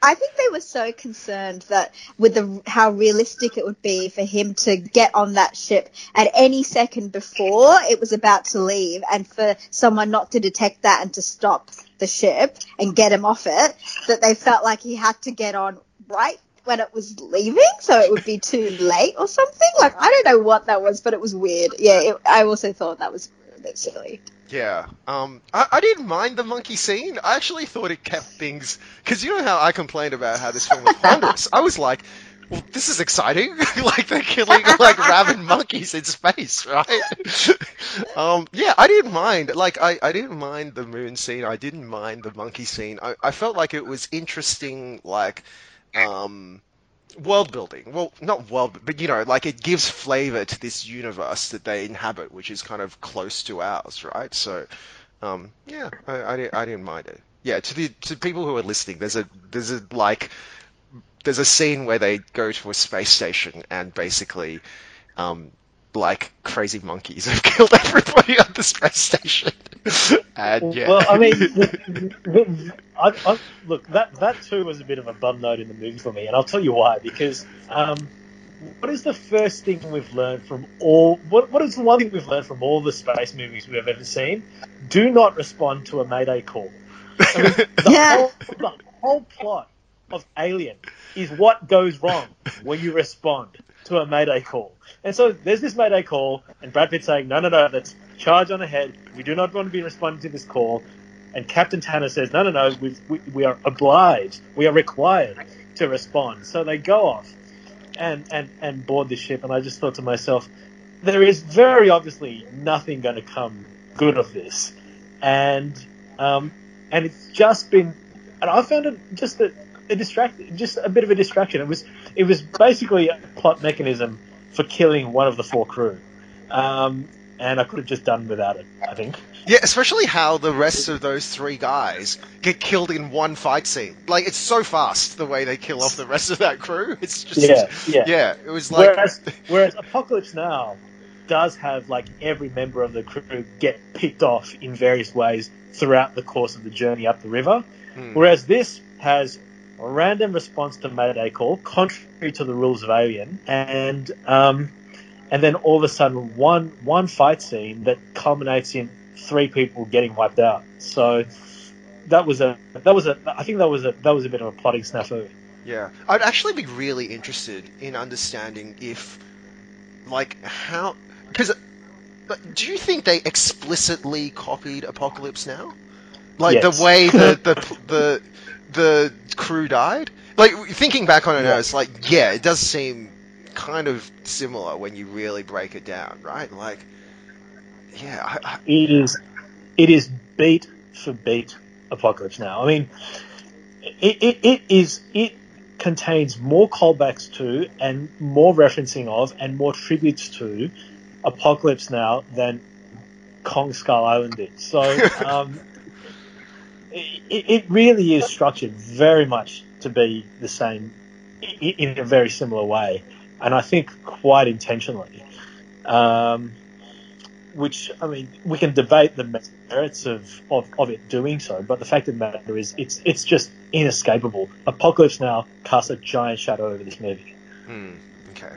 I think they were so concerned that with the how realistic it would be for him to get on that ship at any second before it was about to leave, and for someone not to detect that and to stop the ship and get him off it, that they felt like he had to get on right when it was leaving, so it would be too late or something. Like I don't know what that was, but it was weird. Yeah, it, I also thought that was bit silly. Yeah, um, I, I didn't mind the monkey scene. I actually thought it kept things because you know how I complained about how this film was ponderous. I was like, well, this is exciting. like they're killing like rabid monkeys in space, right? um, yeah, I didn't mind. Like I, I didn't mind the moon scene. I didn't mind the monkey scene. I, I felt like it was interesting. Like, um, world building. Well, not world, but you know, like it gives flavor to this universe that they inhabit, which is kind of close to ours, right? So, um, yeah, I, I, didn't- I didn't mind it. Yeah, to the to people who are listening, there's a there's a like there's a scene where they go to a space station and basically, um, like crazy monkeys have killed everybody on the space station. and yeah, Well, I mean, the- the- I, I, look, that that too was a bit of a bum note in the movie for me, and I'll tell you why. Because um, what is the first thing we've learned from all? What what is the one thing we've learned from all the space movies we've ever seen? Do not respond to a mayday call. I mean, the, Yeah. whole, the whole plot of Alien is what goes wrong when you respond to a mayday call. And so there's this mayday call, and Brad Pitt saying, "No, no, no, let's charge on ahead. We do not want to be responding to this call." And Captain Tanner says, "No, no, no, we we are obliged, we are required to respond." So they go off and and and board the ship. And I just thought to myself, there is very obviously nothing going to come good of this, and um, and it's just been, and I found it just a, a distract, just a bit of a distraction. It was it was basically a plot mechanism for killing one of the four crew, um, and I could have just done without it. I think. Yeah, especially how the rest of those three guys get killed in one fight scene. Like it's so fast the way they kill off the rest of that crew. It's just Yeah, yeah. yeah. It was like whereas, whereas Apocalypse Now does have like every member of the crew get picked off in various ways throughout the course of the journey up the river. Hmm. Whereas this has random response to Mayday call, contrary to the rules of Alien, and um, and then all of a sudden one one fight scene that culminates in three people getting wiped out. So that was a that was a I think that was a that was a bit of a plotting snafu. Yeah, I'd actually be really interested in understanding if, like, how because. But do you think they explicitly copied Apocalypse Now? Like Yes. the way the the the the crew died? Like thinking back on it now, it's like yeah, it does seem kind of similar when you really break it down, right? Like, yeah, I, I, it is it is beat for beat apocalypse now i mean it, it, it is it contains more callbacks to and more referencing of and more tributes to apocalypse now than kong skull island did so um, it, it really is structured very much to be the same in a very similar way and i think quite intentionally um, which I mean, we can debate the merits of, of, of it doing so, but the fact of the matter is, it's it's just inescapable. Apocalypse Now casts a giant shadow over this movie. hmm, okay.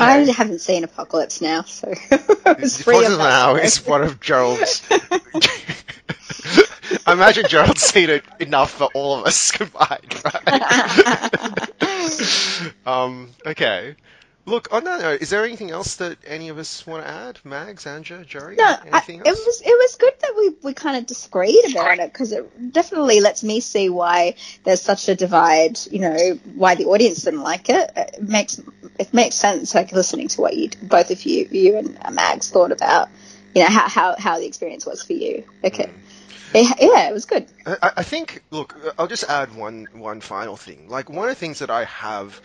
I haven't seen Apocalypse now, so it was free Apocalypse Now that. is one of Gerald's. I imagine Gerald's seen it enough for all of us combined, right? um, okay. Look, on that note, is there anything else that any of us want to add? Mags, Anja, Jerry? No, I, it was it was good that we, we kind of disagreed about it because it definitely lets me see why there's such a divide. You know, why the audience didn't like it. It makes it makes sense. Like listening to what you both of you you and Mags thought about. You know how how, how the experience was for you. Okay, It- yeah, it was good. I, I think. Look, I'll just add one one final thing. Like one of the things that I have,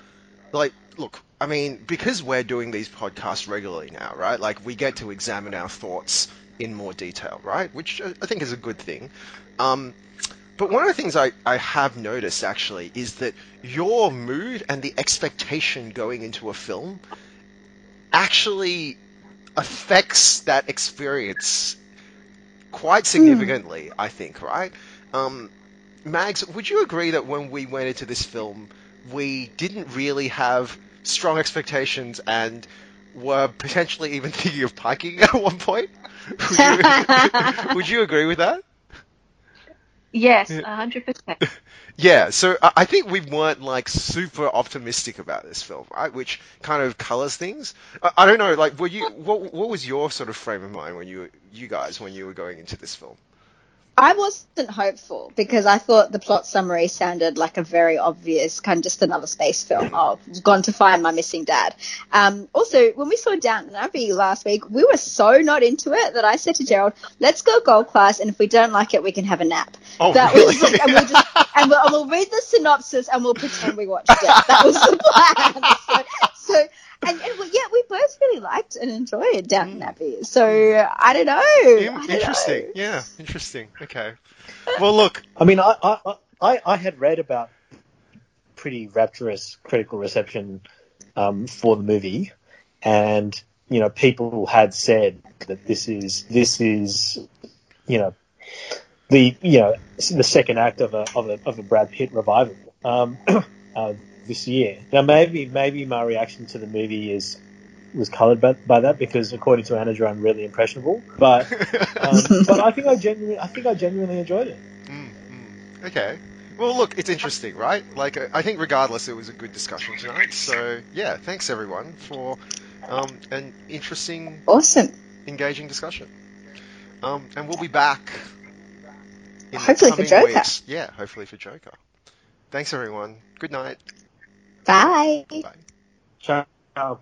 like, look, I mean, because we're doing these podcasts regularly now, right? Like we get to examine our thoughts in more detail, right? Which I I think is a good thing. Um, but one of the things I, I have noticed actually is that your mood and the expectation going into a film actually affects that experience quite significantly, I think, right? Um, Mags, would you agree that when we went into this film, we didn't really have strong expectations and were potentially even thinking of piking at one point? Would you, would you agree with that? Yes, a hundred percent. Yeah, so I I think we weren't like super optimistic about this film, right? Which kind of colors things. I, I don't know, like, were you? What What was your sort of frame of mind when you you guys when you were going into this film? I wasn't hopeful because I thought the plot summary sounded like a very obvious kind of just another space film. Oh, gone to find my missing dad. Um, also, when we saw Downton Abbey last week, we were so not into it that I said to Gerald, "Let's go gold class, and if we don't like it, we can have a nap." Oh, that really? was like, and we'll just and we'll, and we'll read the synopsis and we'll pretend we watched it. That was the plan. So, so and, and we, yeah, we both really liked and enjoyed Downton Abbey. So I don't know. I don't interesting. know. Yeah, interesting. Okay. Well, look. I mean, I, I, I, I had read about pretty rapturous critical reception um, for the movie, and you know, people had said that this is this is you know the you know the second act of a of a, of a Brad Pitt revival um, uh, this year. Now, maybe maybe my reaction to the movie is was coloured by, by that because according to Anna, I'm really impressionable, but. Um, but I think I genuinely, I think I genuinely enjoyed it. Mm, mm. Okay. Well, look, it's interesting, right? Like, uh, I think regardless, it was a good discussion tonight. So, yeah, thanks everyone for um, an interesting, Awesome. engaging discussion. Um, and we'll be back. In the Hopefully for Joker. Weeks. Yeah, hopefully for Joker. Thanks everyone. Good night. Bye. Bye. Ciao.